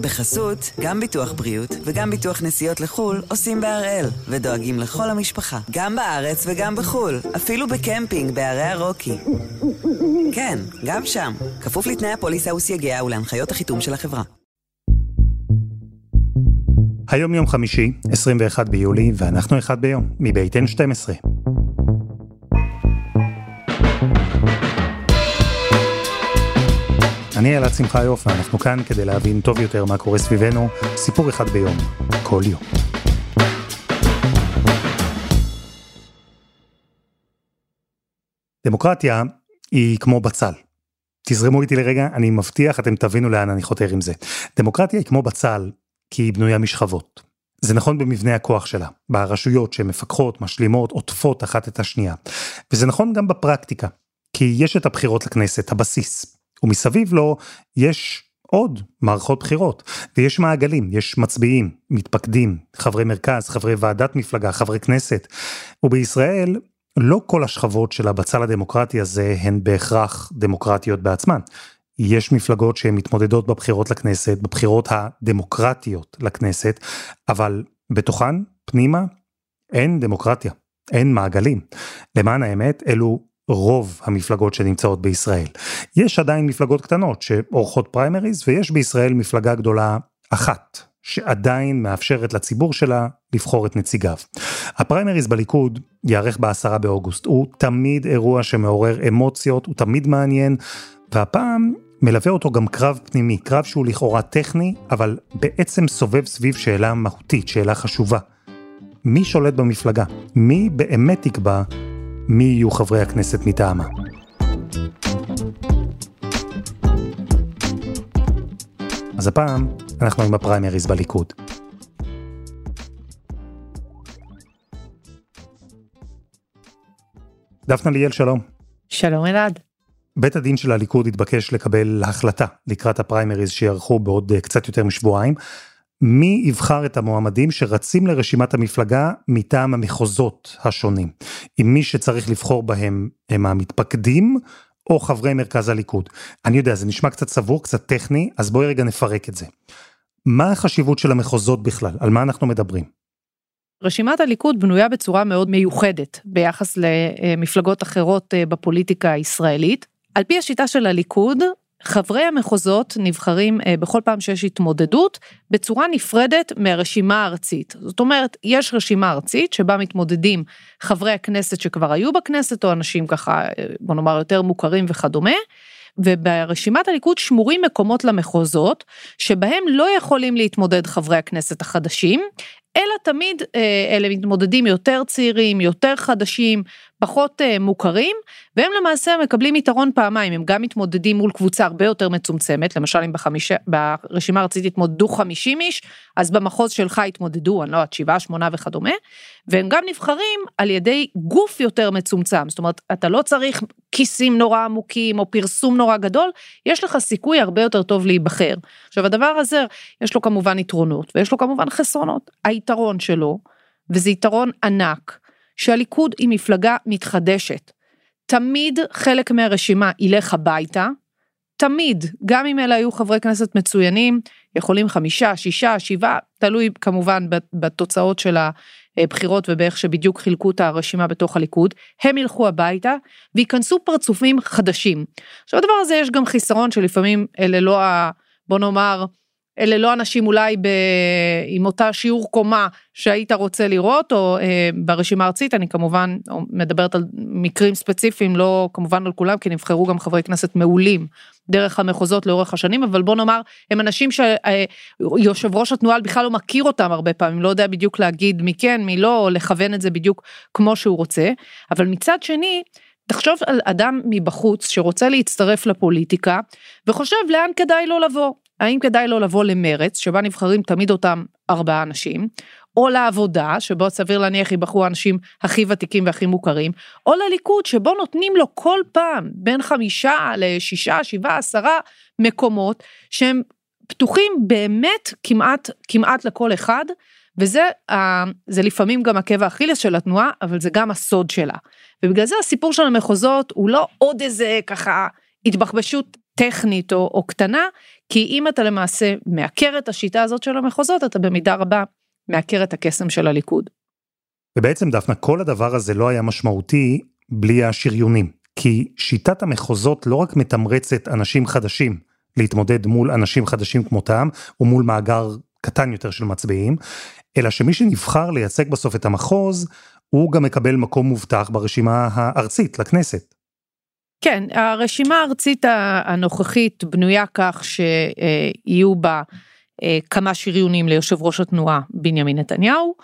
בחסות, גם ביטוח בריאות וגם ביטוח נסיעות לחו"ל עושים בהראל, ודואגים לכל המשפחה, גם בארץ וגם בחו"ל, אפילו בקמפינג בערי הרוקי. כן, גם שם, כפוף לתנאי הפוליסה וסייגיה ולהנחיות החיתום של החברה. היום יום חמישי, 21 ביולי, ואנחנו אחד ביום, מבית N12. אני אלעד שמחה יוף, ואנחנו כאן כדי להבין טוב יותר מה קורה סביבנו, סיפור אחד ביום, כל יום. דמוקרטיה היא כמו בצל. תזרמו איתי לרגע, אני מבטיח, אתם תבינו לאן אני חותר עם זה. דמוקרטיה היא כמו בצל, כי היא בנויה משכבות. זה נכון במבנה הכוח שלה, ברשויות שמפקחות, משלימות, עוטפות אחת את השנייה. וזה נכון גם בפרקטיקה, כי יש את הבחירות לכנסת, הבסיס. ומסביב לו יש עוד מערכות בחירות, ויש מעגלים, יש מצביעים, מתפקדים, חברי מרכז, חברי ועדת מפלגה, חברי כנסת. ובישראל, לא כל השכבות של הבצל הדמוקרטי הזה הן בהכרח דמוקרטיות בעצמן. יש מפלגות שהן מתמודדות בבחירות לכנסת, בבחירות הדמוקרטיות לכנסת, אבל בתוכן, פנימה, אין דמוקרטיה, אין מעגלים. למען האמת, אלו רוב המפלגות שנמצאות בישראל. יש עדיין מפלגות קטנות שעורכות פריימריז, ויש בישראל מפלגה גדולה אחת, שעדיין מאפשרת לציבור שלה לבחור את נציגיו. הפריימריז בליכוד ייערך בעשרה באוגוסט. הוא תמיד אירוע שמעורר אמוציות, הוא תמיד מעניין, והפעם מלווה אותו גם קרב פנימי, קרב שהוא לכאורה טכני, אבל בעצם סובב סביב שאלה מהותית, שאלה חשובה. מי שולט במפלגה? מי באמת יקבע מי יהיו חברי הכנסת מטעמה. אז הפעם אנחנו עם הפריימריז בליכוד. דפנה ליאל, שלום. שלום אלעד. בית הדין של הליכוד התבקש לקבל החלטה לקראת הפריימריז שיערכו בעוד אה, קצת יותר משבועיים. מי יבחר את המועמדים שרצים לרשימת המפלגה מטעם המחוזות השונים. אם מי שצריך לבחור בהם הם המתפקדים או חברי מרכז הליכוד. אני יודע, זה נשמע קצת סבור, קצת טכני, אז בואי רגע נפרק את זה. מה החשיבות של המחוזות בכלל? על מה אנחנו מדברים? רשימת הליכוד בנויה בצורה מאוד מיוחדת ביחס למפלגות אחרות אה, בפוליטיקה הישראלית. על פי השיטה של הליכוד, חברי המחוזות נבחרים אה, בכל פעם שיש התמודדות בצורה נפרדת מהרשימה הארצית. זאת אומרת, יש רשימה ארצית שבה מתמודדים חברי הכנסת שכבר היו בכנסת או אנשים ככה, אה, בוא נאמר, יותר מוכרים וכדומה. וברשימת הליכוד שמורים מקומות למחוזות שבהם לא יכולים להתמודד חברי הכנסת החדשים, אלא תמיד אה, אלה מתמודדים יותר צעירים, יותר חדשים, פחות מוכרים, והם למעשה מקבלים יתרון פעמיים, הם גם מתמודדים מול קבוצה הרבה יותר מצומצמת, למשל אם בחמישה, ברשימה הארצית יתמודדו 50 איש, אז במחוז שלך יתמודדו, אני לא יודעת, 7, 8 וכדומה, והם גם נבחרים על ידי גוף יותר מצומצם, זאת אומרת, אתה לא צריך כיסים נורא עמוקים או פרסום נורא גדול, יש לך סיכוי הרבה יותר טוב להיבחר. עכשיו הדבר הזה, יש לו כמובן יתרונות, ויש לו כמובן חסרונות. היתרון שלו, וזה יתרון ענק, שהליכוד היא מפלגה מתחדשת. תמיד חלק מהרשימה ילך הביתה, תמיד, גם אם אלה היו חברי כנסת מצוינים, יכולים חמישה, שישה, שבעה, תלוי כמובן בתוצאות של הבחירות ובאיך שבדיוק חילקו את הרשימה בתוך הליכוד, הם ילכו הביתה וייכנסו פרצופים חדשים. עכשיו הדבר הזה יש גם חיסרון שלפעמים אלה לא ה... בוא נאמר, אלה לא אנשים אולי ב... עם אותה שיעור קומה שהיית רוצה לראות, או אה, ברשימה הארצית, אני כמובן מדברת על מקרים ספציפיים, לא כמובן על כולם, כי נבחרו גם חברי כנסת מעולים דרך המחוזות לאורך השנים, אבל בוא נאמר, הם אנשים שיושב ראש התנועה בכלל לא מכיר אותם הרבה פעמים, לא יודע בדיוק להגיד מי כן, מי לא, או לכוון את זה בדיוק כמו שהוא רוצה, אבל מצד שני, תחשוב על אדם מבחוץ שרוצה להצטרף לפוליטיקה וחושב לאן כדאי לו לבוא. האם כדאי לו לבוא למרץ, שבה נבחרים תמיד אותם ארבעה אנשים, או לעבודה, שבו סביר להניח ייבחרו האנשים הכי ותיקים והכי מוכרים, או לליכוד, שבו נותנים לו כל פעם בין חמישה לשישה, שבעה, עשרה מקומות, שהם פתוחים באמת כמעט, כמעט לכל אחד, וזה זה לפעמים גם עקב האכילס של התנועה, אבל זה גם הסוד שלה. ובגלל זה הסיפור של המחוזות הוא לא עוד איזה ככה התבחבשות טכנית או, או קטנה, כי אם אתה למעשה מעקר את השיטה הזאת של המחוזות, אתה במידה רבה מעקר את הקסם של הליכוד. ובעצם דפנה, כל הדבר הזה לא היה משמעותי בלי השריונים. כי שיטת המחוזות לא רק מתמרצת אנשים חדשים להתמודד מול אנשים חדשים כמותם, או מול מאגר קטן יותר של מצביעים, אלא שמי שנבחר לייצג בסוף את המחוז, הוא גם מקבל מקום מובטח ברשימה הארצית לכנסת. כן, הרשימה הארצית הנוכחית בנויה כך שיהיו בה אה, כמה שריונים ליושב ראש התנועה בנימין נתניהו.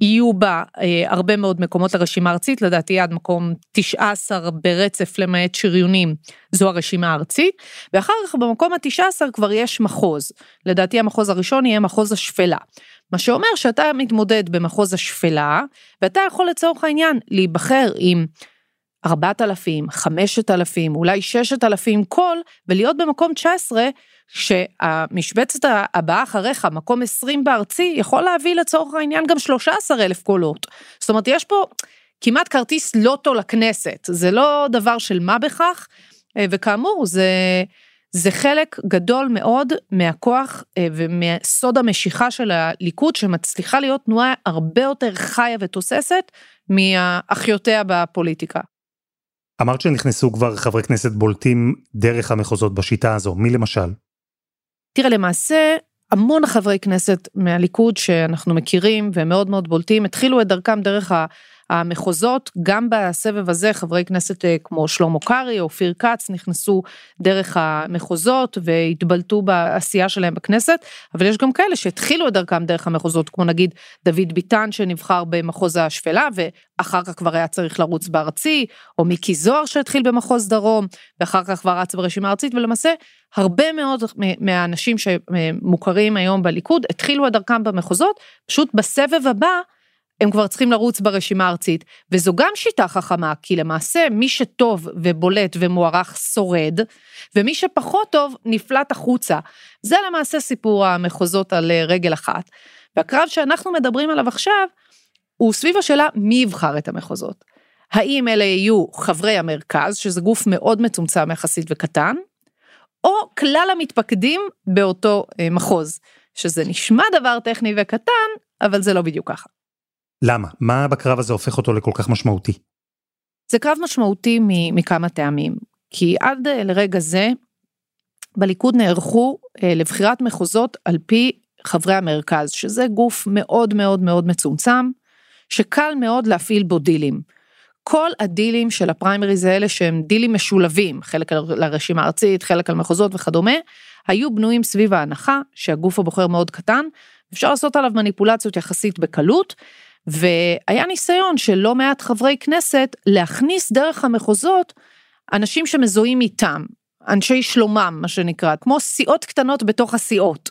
יהיו בה אה, הרבה מאוד מקומות לרשימה הארצית, לדעתי עד מקום 19 ברצף למעט שריונים, זו הרשימה הארצית, ואחר כך במקום ה-19 כבר יש מחוז, לדעתי המחוז הראשון יהיה מחוז השפלה. מה שאומר שאתה מתמודד במחוז השפלה, ואתה יכול לצורך העניין להיבחר עם 4,000, 5,000, אולי 6,000 קול, ולהיות במקום 19, שהמשבצת הבאה אחריך, מקום 20 בארצי, יכול להביא לצורך העניין גם 13,000 קולות. זאת אומרת, יש פה כמעט כרטיס לוטו לכנסת, זה לא דבר של מה בכך, אה, וכאמור, זה... זה חלק גדול מאוד מהכוח אה, ומסוד המשיכה של הליכוד שמצליחה להיות תנועה הרבה יותר חיה ותוססת מאחיותיה בפוליטיקה. אמרת שנכנסו כבר חברי כנסת בולטים דרך המחוזות בשיטה הזו, מי למשל? תראה, למעשה, המון חברי כנסת מהליכוד שאנחנו מכירים והם מאוד מאוד בולטים, התחילו את דרכם דרך המחוזות, גם בסבב הזה חברי כנסת אה, כמו שלמה קרעי, אופיר כץ, נכנסו דרך המחוזות והתבלטו בעשייה שלהם בכנסת, אבל יש גם כאלה שהתחילו את דרכם דרך המחוזות, כמו נגיד דוד ביטן שנבחר במחוז השפלה ואחר כך כבר היה צריך לרוץ בארצי, או מיקי זוהר שהתחיל במחוז דרום, ואחר כך כבר רץ ברשימה ארצית, ולמעשה הרבה מאוד מהאנשים שמוכרים היום בליכוד התחילו את דרכם במחוזות, פשוט בסבב הבא, הם כבר צריכים לרוץ ברשימה הארצית, וזו גם שיטה חכמה, כי למעשה מי שטוב ובולט ומוערך שורד, ומי שפחות טוב נפלט החוצה. זה למעשה סיפור המחוזות על רגל אחת. והקרב שאנחנו מדברים עליו עכשיו, הוא סביב השאלה מי יבחר את המחוזות. האם אלה יהיו חברי המרכז, שזה גוף מאוד מצומצם יחסית וקטן, או כלל המתפקדים באותו אה, מחוז, שזה נשמע דבר טכני וקטן, אבל זה לא בדיוק ככה. למה? מה בקרב הזה הופך אותו לכל כך משמעותי? זה קרב משמעותי מכמה טעמים, כי עד אה, לרגע זה, בליכוד נערכו אה, לבחירת מחוזות על פי חברי המרכז, שזה גוף מאוד מאוד מאוד מצומצם, שקל מאוד להפעיל בו דילים. כל הדילים של הפריימריז האלה שהם דילים משולבים, חלק לרשימה הארצית, חלק על מחוזות וכדומה, היו בנויים סביב ההנחה שהגוף הבוחר מאוד קטן, אפשר לעשות עליו מניפולציות יחסית בקלות, והיה ניסיון של לא מעט חברי כנסת להכניס דרך המחוזות אנשים שמזוהים איתם, אנשי שלומם מה שנקרא, כמו סיעות קטנות בתוך הסיעות.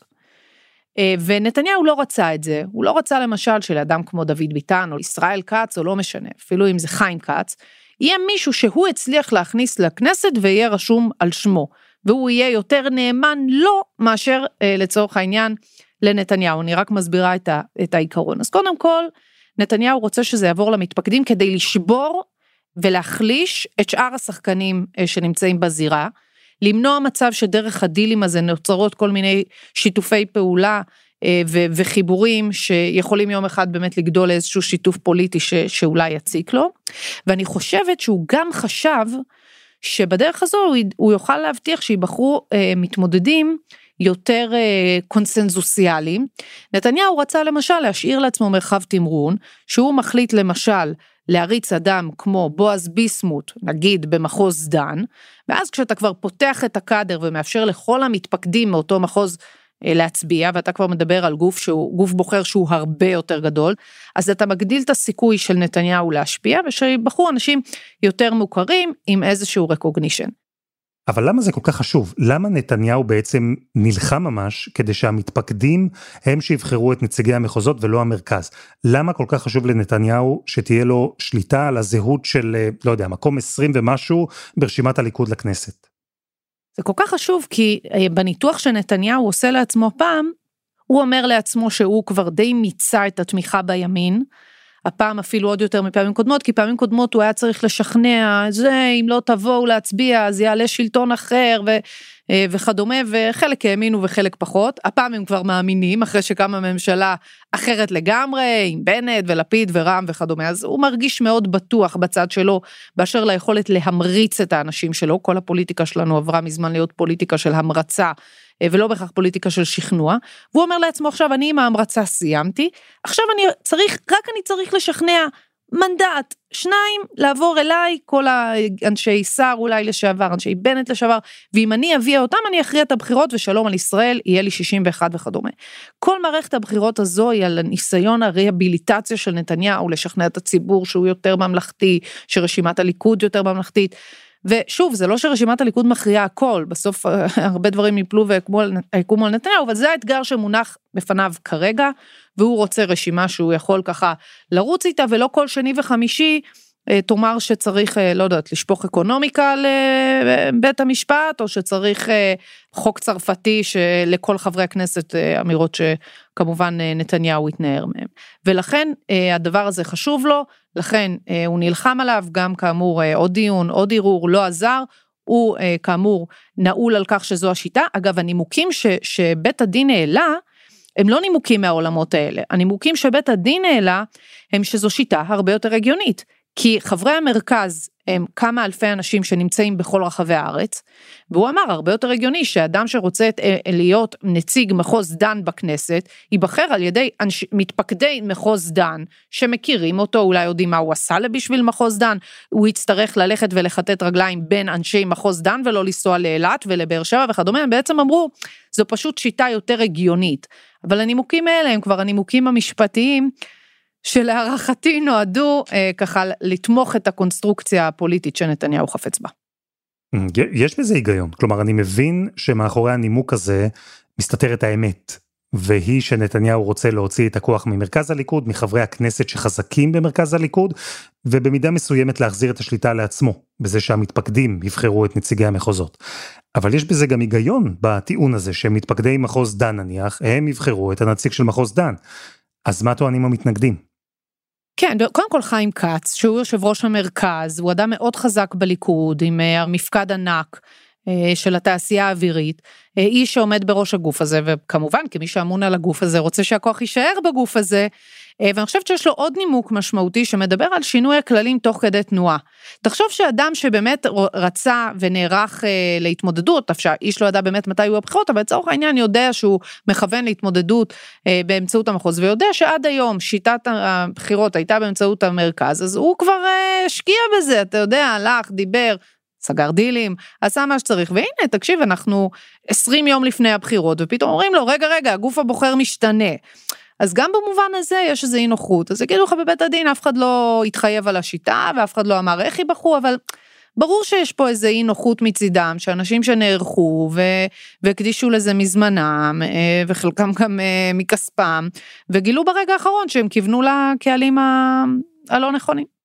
אה, ונתניהו לא רצה את זה, הוא לא רצה למשל שלאדם כמו דוד ביטן או ישראל כץ או לא משנה, אפילו אם זה חיים כץ, יהיה מישהו שהוא הצליח להכניס לכנסת ויהיה רשום על שמו, והוא יהיה יותר נאמן לו מאשר אה, לצורך העניין לנתניהו, אני רק מסבירה את, ה, את העיקרון. אז קודם כל, נתניהו רוצה שזה יעבור למתפקדים כדי לשבור ולהחליש את שאר השחקנים אה, שנמצאים בזירה, למנוע מצב שדרך הדילים הזה נוצרות כל מיני שיתופי פעולה אה, וחיבורים שיכולים יום אחד באמת לגדול לאיזשהו שיתוף פוליטי ש, שאולי יציק לו. ואני חושבת שהוא גם חשב שבדרך הזו הוא, הוא יוכל להבטיח שיבחרו אה, מתמודדים יותר אה, קונסנזוסיאליים. נתניהו רצה למשל להשאיר לעצמו מרחב תמרון, שהוא מחליט למשל להריץ אדם כמו בועז ביסמוט, נגיד במחוז דן, ואז כשאתה כבר פותח את הקאדר ומאפשר לכל המתפקדים מאותו מחוז אה, להצביע, ואתה כבר מדבר על גוף שהוא, גוף בוחר שהוא הרבה יותר גדול, אז אתה מגדיל את הסיכוי של נתניהו להשפיע, ושיבחרו אנשים יותר מוכרים עם איזשהו recognition. אבל למה זה כל כך חשוב? למה נתניהו בעצם נלחם ממש כדי שהמתפקדים הם שיבחרו את נציגי המחוזות ולא המרכז? למה כל כך חשוב לנתניהו שתהיה לו שליטה על הזהות של, אה, לא יודע, מקום 20 ומשהו ברשימת הליכוד לכנסת? זה כל כך חשוב כי אה, בניתוח שנתניהו עושה לעצמו פעם, הוא אומר לעצמו שהוא כבר די מיצה את התמיכה בימין, הפעם אפילו עוד יותר מפעמים קודמות, כי פעמים קודמות הוא היה צריך לשכנע, זה, אם לא תבואו להצביע, אז יעלה שלטון אחר, ו... אה, וכדומה, וחלק האמינו וחלק פחות. הפעם הם כבר מאמינים, אחרי שקמה ממשלה אחרת לגמרי, עם בנט ולפיד ורע"מ וכדומה, אז הוא מרגיש מאוד בטוח בצד שלו, באשר ליכולת להמריץ את האנשים שלו. כל הפוליטיקה שלנו עברה מזמן להיות פוליטיקה של המרצה. אה, ולא בהכרח פוליטיקה של שכנוע, והוא אומר לעצמו עכשיו אני עם ההמרצה סיימתי, עכשיו אני צריך, רק אני צריך לשכנע מנדט, שניים, לעבור אליי, כל האנשי שר אולי לשעבר, אנשי בנט לשעבר, ואם אני אביא אותם אני אכריע את הבחירות ושלום על ישראל, יהיה לי 61 וכדומה. כל מערכת הבחירות הזו היא על ניסיון הריהביליטציה של נתניהו לשכנע את הציבור שהוא יותר ממלכתי, שרשימת הליכוד יותר ממלכתית. ושוב, זה לא שרשימת הליכוד מכריעה הכל, בסוף אה, הרבה דברים יפלו ויקומו על נתניהו, אבל זה האתגר שמונח בפניו כרגע, והוא רוצה רשימה שהוא יכול ככה לרוץ איתה, ולא כל שני וחמישי אה, תאמר שצריך, אה, לא יודעת, לשפוך אקונומיקה לבית המשפט, או שצריך חוק צרפתי שלכל חברי הכנסת אמירות שכמובן נתניהו יתנער מהם. ולכן הדבר הזה חשוב לו, לכן הוא נלחם עליו, גם כאמור עוד דיון, עוד ערעור, לא עזר. הוא כאמור נעול על כך שזו השיטה. אגב, הנימוקים ש, שבית הדין העלה, הם לא נימוקים מהעולמות האלה. הנימוקים שבית הדין העלה הם שזו שיטה הרבה יותר הגיונית. כי חברי המרכז כמה אלפי אנשים שנמצאים בכל רחבי הארץ, והוא אמר הרבה יותר הגיוני שאדם שרוצה אה, להיות נציג מחוז דן בכנסת, ייבחר על ידי אנש, מתפקדי מחוז דן, שמכירים אותו, אולי יודעים מה הוא עשה בשביל מחוז דן, הוא יצטרך ללכת ולכתת רגליים בין אנשי מחוז דן ולא לנסוע לאילת ולבאר שבע וכדומה, הם בעצם אמרו, זו פשוט שיטה יותר הגיונית. אבל הנימוקים האלה הם כבר הנימוקים המשפטיים. שלהערכתי נועדו אה, ככה לתמוך את הקונסטרוקציה הפוליטית שנתניהו חפץ בה. יש בזה היגיון, כלומר אני מבין שמאחורי הנימוק הזה מסתתרת האמת, והיא שנתניהו רוצה להוציא את הכוח ממרכז הליכוד, מחברי הכנסת שחזקים במרכז הליכוד, ובמידה מסוימת להחזיר את השליטה לעצמו, בזה שהמתפקדים יבחרו את נציגי המחוזות. אבל יש בזה גם היגיון בטיעון הזה שמתפקדי מחוז דן נניח, הם יבחרו את הנציג של מחוז דן. אז מה טוענים המתנגדים? כן, קודם כל חיים כץ, שהוא יושב ראש המרכז, הוא אדם מאוד חזק בליכוד, עם אה, מפקד ענק של התעשייה האווירית, אה, איש שעומד בראש הגוף הזה, וכמובן כמי שאמון על הגוף הזה רוצה שהכוח יישאר בגוף הזה, אה, ואני חושבת שיש לו עוד נימוק משמעותי שמדבר על שינוי הכללים תוך כדי תנועה. תחשוב שאדם שבאמת רצה ונערך אה, להתמודדות, איש לא ידע באמת מתי יהיו הבחירות, אבל לצורך העניין יודע שהוא מכוון להתמודדות אה, באמצעות המחוז, ויודע שעד היום שיטת הבחירות הייתה באמצעות המרכז, אז הוא כבר השקיע בזה, אתה יודע, הלך, דיבר, סגר דילים, עשה מה שצריך, והנה, תקשיב, אנחנו 20 יום לפני הבחירות, ופתאום אומרים לו, רגע, רגע, הגוף הבוחר משתנה. אז גם במובן הזה יש איזו אי נוחות, אז יגידו לך בבית הדין, אף אחד לא התחייב על השיטה, ואף אחד לא אמר איך ייבחרו, אבל ברור שיש פה איזה אי נוחות מצידם, שאנשים שנערכו והקדישו לזה מזמנם, אה, וחלקם גם אה, מכספם, וגילו ברגע האחרון שהם כיוונו לקהלים הלא נכונים.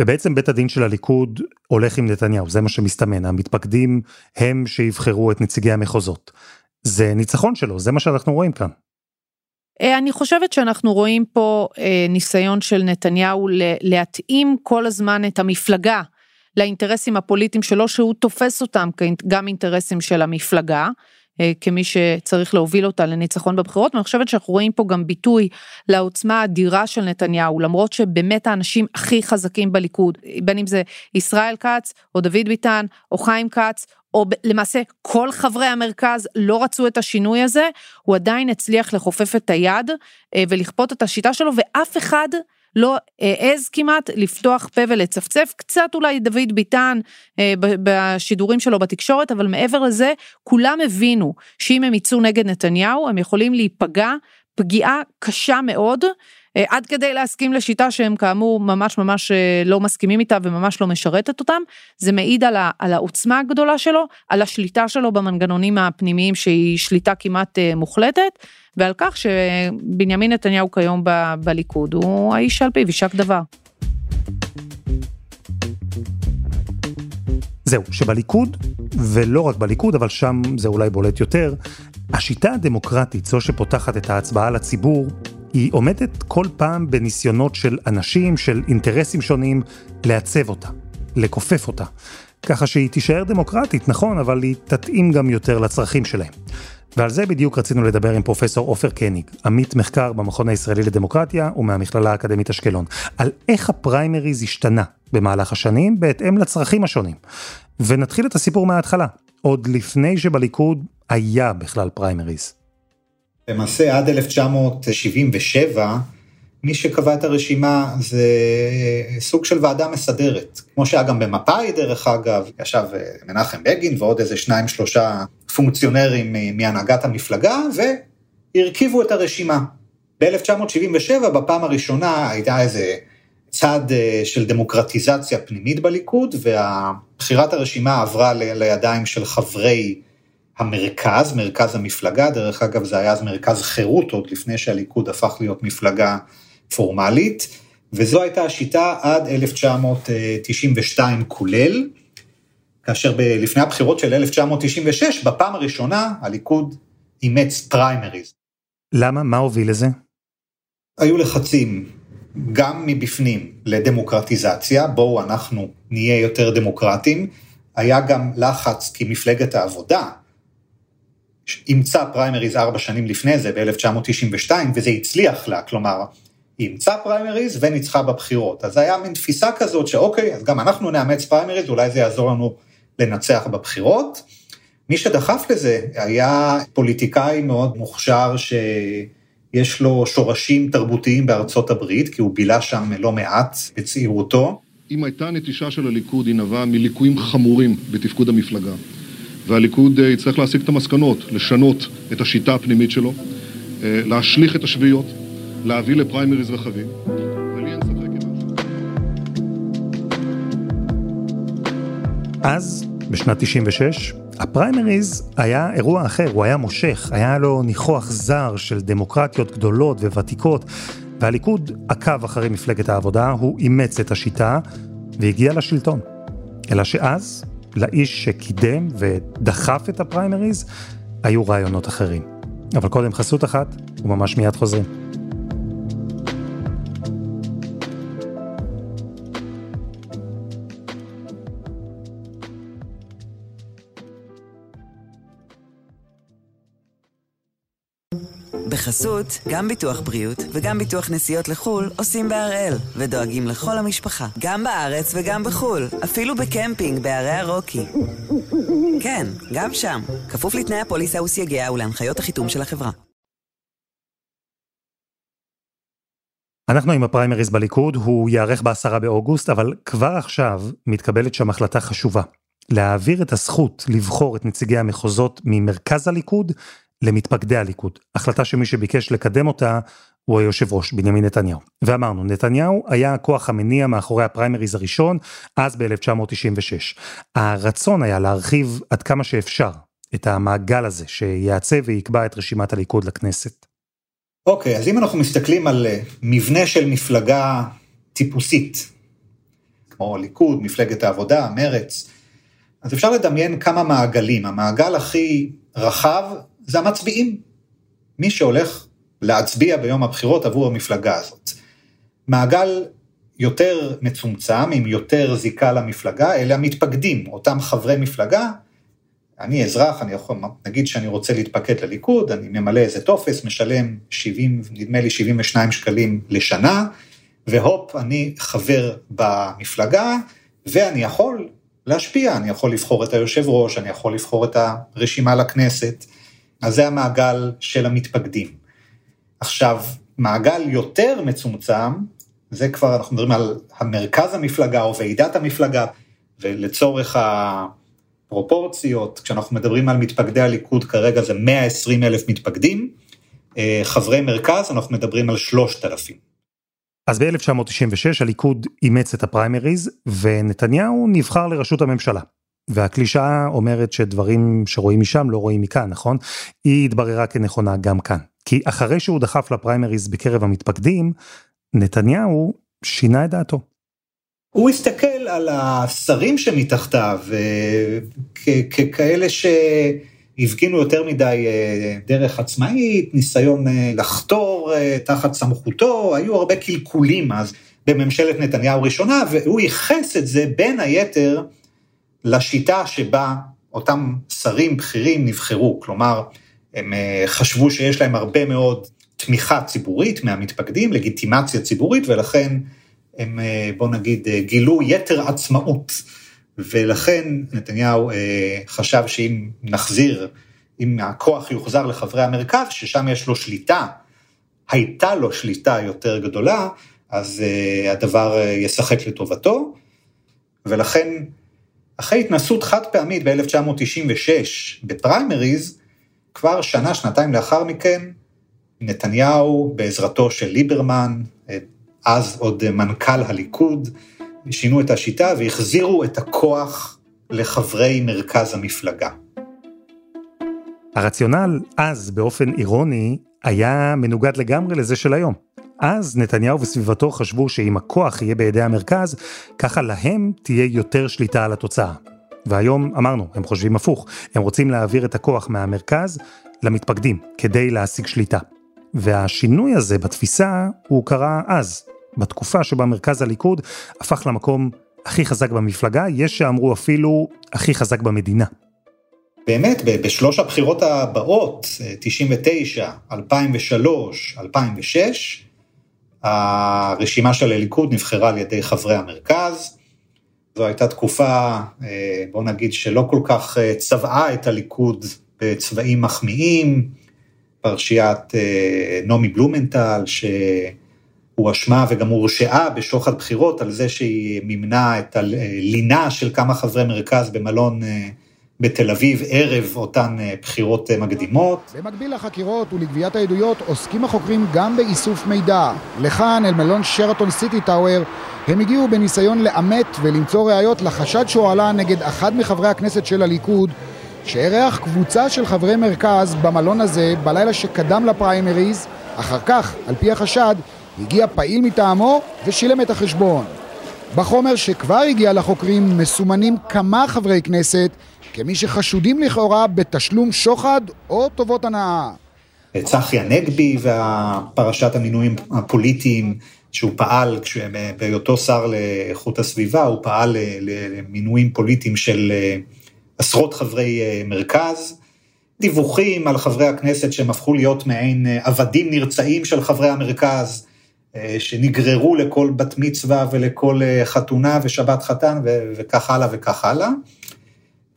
ובעצם בית הדין של הליכוד הולך עם נתניהו, זה מה שמסתמן, המתפקדים הם שיבחרו את נציגי המחוזות. זה ניצחון שלו, זה מה שאנחנו רואים כאן. אה, אני חושבת שאנחנו רואים פה אה, ניסיון של נתניהו להתאים כל הזמן את המפלגה לאינטרסים הפוליטיים שלו, שהוא תופס אותם גם אינטרסים של המפלגה. אה, כמי שצריך להוביל אותה לניצחון בבחירות, ואני חושבת שאנחנו רואים פה גם ביטוי לעוצמה האדירה של נתניהו, למרות שבאמת האנשים הכי חזקים בליכוד, בין אם זה ישראל כץ, או דוד ביטן, או חיים כץ, או למעשה כל חברי המרכז לא רצו את השינוי הזה, הוא עדיין הצליח לכופף את היד אה, ולכפות את השיטה שלו, ואף אחד לא העז כמעט לפתוח פה ולצפצף, קצת אולי דוד ביטן אה, בשידורים שלו בתקשורת, אבל מעבר לזה, כולם הבינו שאם הם יצאו נגד נתניהו, הם יכולים להיפגע פגיעה קשה מאוד, אה, עד כדי להסכים לשיטה שהם כאמור ממש ממש אה, לא מסכימים איתה וממש לא משרתת אותם, זה מעיד על, ה, על העוצמה הגדולה שלו, על השליטה שלו במנגנונים הפנימיים שהיא שליטה כמעט אה, מוחלטת, ועל כך שבנימין נתניהו כיום ב, בליכוד הוא האיש על פיו יישק דבר. זהו, שבליכוד, ולא רק בליכוד, אבל שם זה אולי בולט יותר, השיטה הדמוקרטית, זו שפותחת את ההצבעה לציבור, היא עומדת כל פעם בניסיונות של אנשים, של אינטרסים שונים, לעצב אותה, לכופף אותה. ככה שהיא תישאר דמוקרטית, נכון, אבל היא תתאים גם יותר לצרכים שלהם. ועל זה בדיוק רצינו לדבר עם פרופסור עופר קניג, עמית מחקר במכון הישראלי לדמוקרטיה ומהמכללה האקדמית אשקלון, על איך הפריימריז השתנה במהלך השנים בהתאם לצרכים השונים. ונתחיל את הסיפור מההתחלה, עוד לפני שבליכוד היה בכלל פריימריז. למעשה עד 1977, מי שקבע את הרשימה זה סוג של ועדה מסדרת, כמו שהיה גם במפא"י דרך אגב, ישב אה, מנחם בגין ועוד איזה שניים שלושה פונקציונרים מהנהגת המפלגה והרכיבו את הרשימה. ב-1977 בפעם הראשונה הייתה איזה צעד אה, של דמוקרטיזציה פנימית בליכוד ובחירת הרשימה עברה לידיים של חברי המרכז, מרכז המפלגה, דרך אגב זה היה אז מרכז חירות עוד לפני שהליכוד הפך להיות מפלגה פורמלית, וזו הייתה השיטה עד 1992 כולל, כאשר ב- לפני הבחירות של 1996, בפעם הראשונה הליכוד אימץ פריימריז. למה? מה הוביל לזה? היו לחצים גם מבפנים לדמוקרטיזציה, בואו אנחנו נהיה יותר דמוקרטיים, היה גם לחץ כי מפלגת העבודה אימצה פריימריז ארבע שנים לפני זה, ב-1992, וזה הצליח לה, כלומר, היא אימצה פריימריז וניצחה בבחירות. אז היה מין תפיסה כזאת שאוקיי, אז גם אנחנו נאמץ פריימריז, אולי זה יעזור לנו לנצח בבחירות. מי שדחף לזה היה פוליטיקאי מאוד מוכשר שיש לו שורשים תרבותיים בארצות הברית, כי הוא בילה שם לא מעט בצעירותו. אם הייתה נטישה של הליכוד, היא נבעה מליקויים חמורים בתפקוד המפלגה. והליכוד אה, יצטרך להסיק את המסקנות, לשנות את השיטה הפנימית שלו, אה, להשליך את השביעיות, להביא לפריימריז רחבים, אז, בשנת 96, הפריימריז היה אירוע אחר, הוא היה מושך, היה לו ניחוח זר של דמוקרטיות גדולות וותיקות, והליכוד עקב אחרי מפלגת העבודה, הוא אימץ את השיטה והגיע לשלטון. אלא שאז, לאיש שקידם ודחף את הפריימריז, היו רעיונות אחרים. אבל קודם חסות אחת, וממש מיד חוזרים. בחסות, גם ביטוח בריאות וגם ביטוח נסיעות לחו"ל עושים בהראל, ודואגים לכל המשפחה, גם בארץ וגם בחו"ל, אפילו בקמפינג בערי הרוקי. כן, גם שם, כפוף לתנאי הפוליסה וסייגיה ולהנחיות החיתום של החברה. אנחנו עם הפריימריז בליכוד, הוא ייערך בעשרה באוגוסט, אבל כבר עכשיו מתקבלת שם החלטה חשובה. להעביר את הזכות לבחור את נציגי המחוזות ממרכז הליכוד למתפקדי הליכוד. החלטה שמי שביקש לקדם אותה הוא היושב ראש, בנימין נתניהו. ואמרנו, נתניהו היה הכוח המניע מאחורי הפריימריז הראשון, אז ב-1996. הרצון היה להרחיב עד כמה שאפשר את המעגל הזה, שיעצב ויקבע את רשימת הליכוד לכנסת. אוקיי, okay, אז אם אנחנו מסתכלים על אה, מבנה של מפלגה טיפוסית, כמו ליכוד, מפלגת העבודה, מרץ, אז אפשר לדמיין כמה מעגלים. המעגל הכי רחב זה המצביעים. מי שהולך להצביע ביום הבחירות עבור המפלגה הזאת. מעגל יותר מצומצם, עם יותר זיקה למפלגה, אלה המתפקדים, אותם חברי מפלגה. אני אזרח, אני יכול, נגיד שאני רוצה להתפקד לליכוד, אני ממלא איזה טופס, משלם 70, נדמה לי 72 שקלים לשנה, והופ, אני חבר במפלגה, ואני יכול להשפיע, אני יכול לבחור את היושב ראש, אני יכול לבחור את הרשימה לכנסת. אז זה המעגל של המתפקדים. עכשיו, מעגל יותר מצומצם, זה כבר אנחנו מדברים על המרכז המפלגה או ועידת המפלגה, ולצורך הפרופורציות, כשאנחנו מדברים על מתפקדי הליכוד כרגע זה 120 אלף מתפקדים, אה, חברי מרכז אנחנו מדברים על 3,000. אז ב-1996 הליכוד אימץ את הפריימריז, ונתניהו נבחר לראשות הממשלה. והקלישאה אומרת שדברים שרואים משם לא רואים מכאן, נכון? היא התבררה כנכונה גם כאן. כי אחרי שהוא דחף לפריימריז בקרב המתפקדים, נתניהו שינה את דעתו. הוא הסתכל על השרים שמתחתיו ככאלה הפגינו יותר מדי דרך עצמאית, ניסיון לחתור תחת סמכותו, היו הרבה קלקולים אז בממשלת נתניהו ראשונה, והוא ייחס את זה בין היתר לשיטה שבה אותם שרים בכירים נבחרו, כלומר, הם חשבו שיש להם הרבה מאוד תמיכה ציבורית מהמתפקדים, לגיטימציה ציבורית, ולכן הם, אה, בוא נגיד, אה, גילו יתר עצמאות. ולכן נתניהו אה, חשב שאם נחזיר, אם הכוח יוחזר לחברי המרכז, ששם יש לו שליטה, הייתה לו שליטה יותר גדולה, אז הדבר ישחק לטובתו. ולכן, אחרי התנסות חד פעמית ב-1996 בפריימריז, כבר שנה, שנתיים לאחר מכן, נתניהו, בעזרתו של ליברמן, אז עוד מנכ"ל הליכוד, שינו את השיטה והחזירו את הכוח לחברי מרכז המפלגה. הרציונל אז, באופן אירוני, היה מנוגד לגמרי לזה של היום. אז נתניהו וסביבתו חשבו שאם הכוח יהיה בידי המרכז, ככה להם תהיה יותר שליטה על התוצאה. והיום אמרנו, הם חושבים הפוך, הם רוצים להעביר את הכוח מהמרכז למתפקדים, כדי להשיג שליטה. והשינוי הזה בתפיסה הוא קרה אז, בתקופה שבה מרכז הליכוד הפך למקום הכי חזק במפלגה, יש שאמרו אפילו הכי חזק במדינה. באמת, בשלוש הבחירות הבאות, 99, 2003, 2006, הרשימה של הליכוד נבחרה על ידי חברי המרכז. זו הייתה תקופה, אה, בוא נגיד, שלא כל כך אה, צבעה את הליכוד בצבעים מחמיאים. פרשיית אה, נעמי בלומנטל, שהואשמה וגם הורשעה בשוחד בחירות על זה שהיא מימנה את הלינה של כמה חברי מרכז במלון בתל אביב ערב אותן אה, בחירות מקדימות. במקביל לחקירות ולגביית העדויות עוסקים החוקרים גם באיסוף מידע. לכאן, אל מלון שרתון סיטי טאוור, הם הגיעו בניסיון לאמת ולמצוא ראיות לחשד שהועלה נגד אחד מחברי הכנסת של הליכוד שאירח קבוצה של חברי מרכז במלון הזה בלילה שקדם לפריימריז, אחר כך, על פי החשד, הגיע פעיל מטעמו ושילם את החשבון. בחומר שכבר הגיע לחוקרים מסומנים כמה חברי כנסת כמי שחשודים לכאורה בתשלום שוחד או טובות הנאה. צחי הנגבי והפרשת המינויים הפוליטיים שהוא פעל, בהיותו שר לאיכות הסביבה, הוא פעל למינויים פוליטיים של עשרות חברי אה, מרכז, דיווחים על חברי הכנסת שהם הפכו להיות מעין אה, עבדים נרצעים של חברי המרכז, אה, שנגררו לכל בת מצווה ולכל חתונה ושבת חתן וכך הלאה וכך הלאה.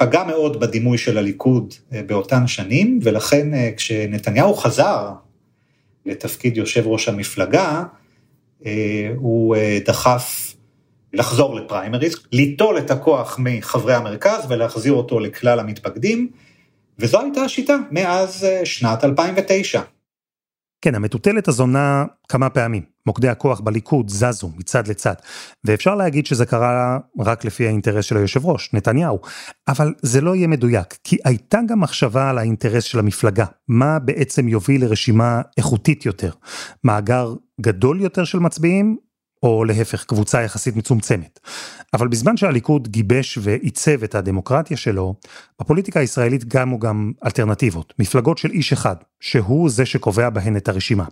פגע מאוד בדימוי של הליכוד באותן שנים, ולכן כשנתניהו חזר לתפקיד יושב ראש המפלגה, הוא דחף לחזור לפריימריז, ליטול את הכוח מחברי המרכז ולהחזיר אותו לכלל המתפקדים, וזו הייתה השיטה מאז אה, שנת 2009. כן, המטוטלת הזו נעה כמה פעמים. מוקדי הכוח בליכוד זזו מצד לצד, ואפשר להגיד שזה קרה רק לפי האינטרס של היושב ראש, נתניהו. אבל זה לא יהיה מדויק, כי הייתה גם מחשבה על האינטרס של המפלגה. מה בעצם יוביל לרשימה איכותית יותר? מאגר גדול יותר של מצביעים, או להפך, קבוצה יחסית מצומצמת. אבל בזמן שהליכוד גיבש ועיצב את הדמוקרטיה שלו, בפוליטיקה הישראלית גמו גם אלטרנטיבות, מפלגות של איש אחד, שהוא זה שקובע בהן את הרשימה.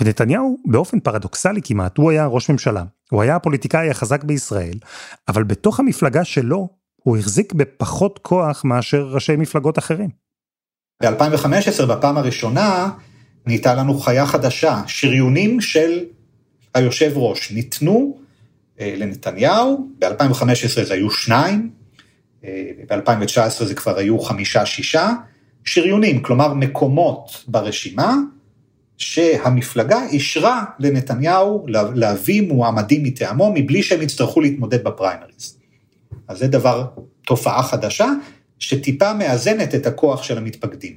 ונתניהו, באופן פרדוקסלי כמעט, הוא היה ראש ממשלה, הוא היה הפוליטיקאי החזק בישראל, אבל בתוך המפלגה שלו, הוא החזיק בפחות כוח מאשר ראשי מפלגות אחרים. ב-2015, בפעם הראשונה, נהייתה לנו חיה חדשה, שריונים של היושב ראש ניתנו אה, לנתניהו, ב-2015 זה היו שניים, אה, ב-2019 זה כבר היו חמישה-שישה, שריונים, כלומר מקומות ברשימה, שהמפלגה אישרה לנתניהו להביא מועמדים מטעמו מבלי שהם יצטרכו להתמודד בפריימריז. אז זה דבר, תופעה חדשה, שטיפה מאזנת את הכוח של המתפקדים.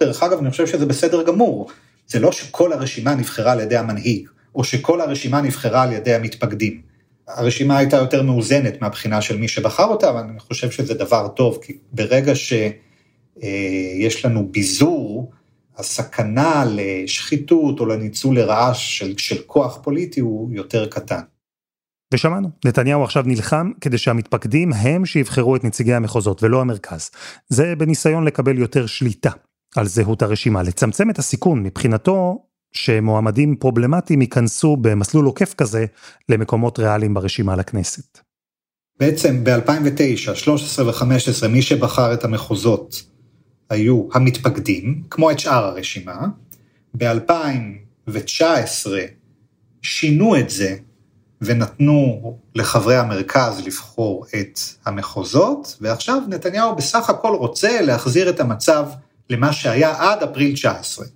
דרך אגב, אני חושב שזה בסדר גמור. זה לא שכל הרשימה נבחרה על ידי המנהיג. או שכל הרשימה נבחרה על ידי המתפקדים. הרשימה הייתה יותר מאוזנת מהבחינה של מי שבחר אותה, אבל אני חושב שזה דבר טוב, כי ברגע שיש לנו ביזור, הסכנה לשחיתות או לניצול לרעה של, של כוח פוליטי הוא יותר קטן. ושמענו, נתניהו עכשיו נלחם כדי שהמתפקדים הם שיבחרו את נציגי המחוזות ולא המרכז. זה בניסיון לקבל יותר שליטה על זהות הרשימה, לצמצם את הסיכון מבחינתו שמועמדים פרובלמטיים ייכנסו במסלול עוקף כזה למקומות ריאליים ברשימה לכנסת. בעצם ב-2009, 13 ו-15 מי שבחר את המחוזות היו המתפקדים, כמו את שאר הרשימה. ב-2019 שינו את זה ונתנו לחברי המרכז לבחור את המחוזות, ועכשיו נתניהו בסך הכל רוצה להחזיר את המצב למה שהיה עד אפריל 19.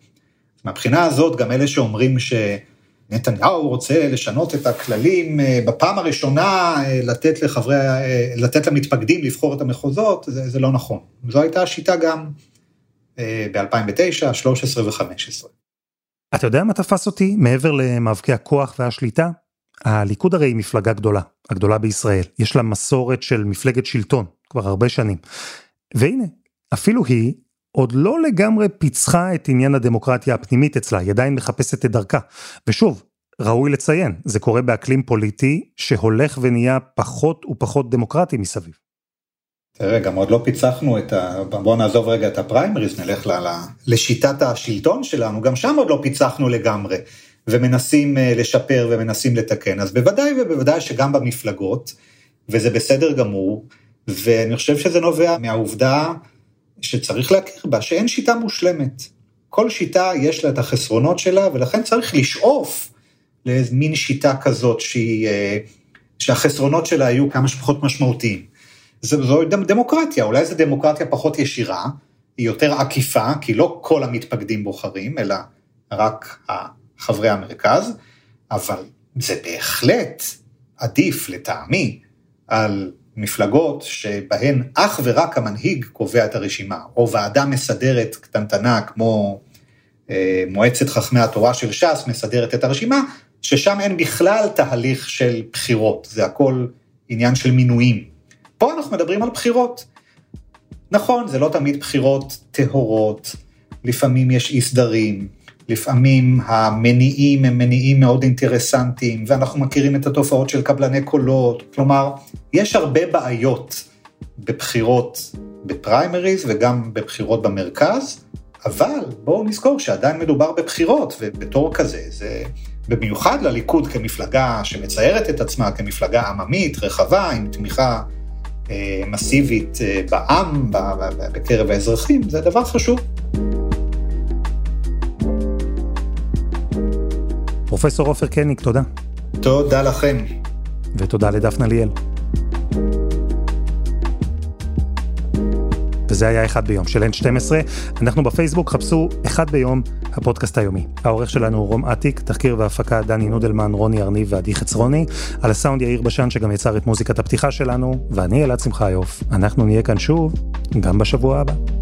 מהבחינה הזאת, גם אלה שאומרים שנתניהו רוצה לשנות את הכללים אה, בפעם הראשונה, אה, לתת לחברי, אה, לתת למתפקדים לבחור את המחוזות, זה, זה לא נכון. זו הייתה השיטה גם ב-2009, 13 ו-15. אתה יודע מה תפס אותי מעבר למאבקי הכוח והשליטה? הליכוד הרי היא מפלגה גדולה, הגדולה בישראל. יש לה מסורת של מפלגת שלטון, כבר הרבה שנים. והנה, אפילו היא עוד לא לגמרי פיצחה את עניין הדמוקרטיה הפנימית אצלה, היא עדיין מחפשת את דרכה. ושוב, ראוי לציין, זה קורה באקלים פוליטי שהולך ונהיה פחות ופחות דמוקרטי מסביב. תראה, גם עוד לא פיצחנו את ה... בואו נעזוב רגע את הפריימריז, נלך ל... לשיטת השלטון שלנו, גם שם עוד לא פיצחנו לגמרי, ומנסים אה, לשפר ומנסים לתקן. אז בוודאי ובוודאי שגם במפלגות, וזה בסדר גמור, ואני חושב שזה נובע מהעובדה שצריך להכיר בה, שאין שיטה מושלמת. כל שיטה יש לה את החסרונות שלה, ולכן צריך לשאוף למין שיטה כזאת שהיא, אה, שהחסרונות שלה יהיו כמה שפחות משמעותיים. זו דמוקרטיה, אולי זו דמוקרטיה פחות ישירה, היא יותר עקיפה, כי לא כל המתפקדים בוחרים, אלא רק חברי המרכז, אבל זה בהחלט עדיף לטעמי על מפלגות שבהן אך ורק המנהיג קובע את הרשימה, או ועדה מסדרת קטנטנה כמו אה, מועצת חכמי התורה של ש"ס מסדרת את הרשימה, ששם אין בכלל תהליך של בחירות, זה הכל עניין של מינויים. פה אנחנו מדברים על בחירות. נכון, זה לא תמיד בחירות טהורות, לפעמים יש אי סדרים, לפעמים המניעים הם מניעים מאוד אינטרסנטיים, ואנחנו מכירים את התופעות של קבלני קולות, כלומר, יש הרבה בעיות בבחירות בפריימריז וגם בבחירות במרכז, אבל בואו נזכור שעדיין מדובר בבחירות, ובתור כזה, זה במיוחד לליכוד כמפלגה שמציירת את עצמה כמפלגה עממית, רחבה, עם תמיכה אה, מסיבית אה, בעם, בקרב האזרחים, זה דבר חשוב. פרופסור עופר קניק, תודה. תודה לכם. ותודה לדפנה ליאל. וזה היה אחד ביום של N12. אנחנו בפייסבוק, חפשו אחד ביום, הפודקאסט היומי. העורך שלנו הוא רום אטיק, תחקיר והפקה דני נודלמן, רוני ארניב ועדי חצרוני. על הסאונד יאיר בשן שגם יצר את מוזיקת הפתיחה שלנו, ואני אלעד שמחיוף. אנחנו נהיה כאן שוב, גם בשבוע הבא.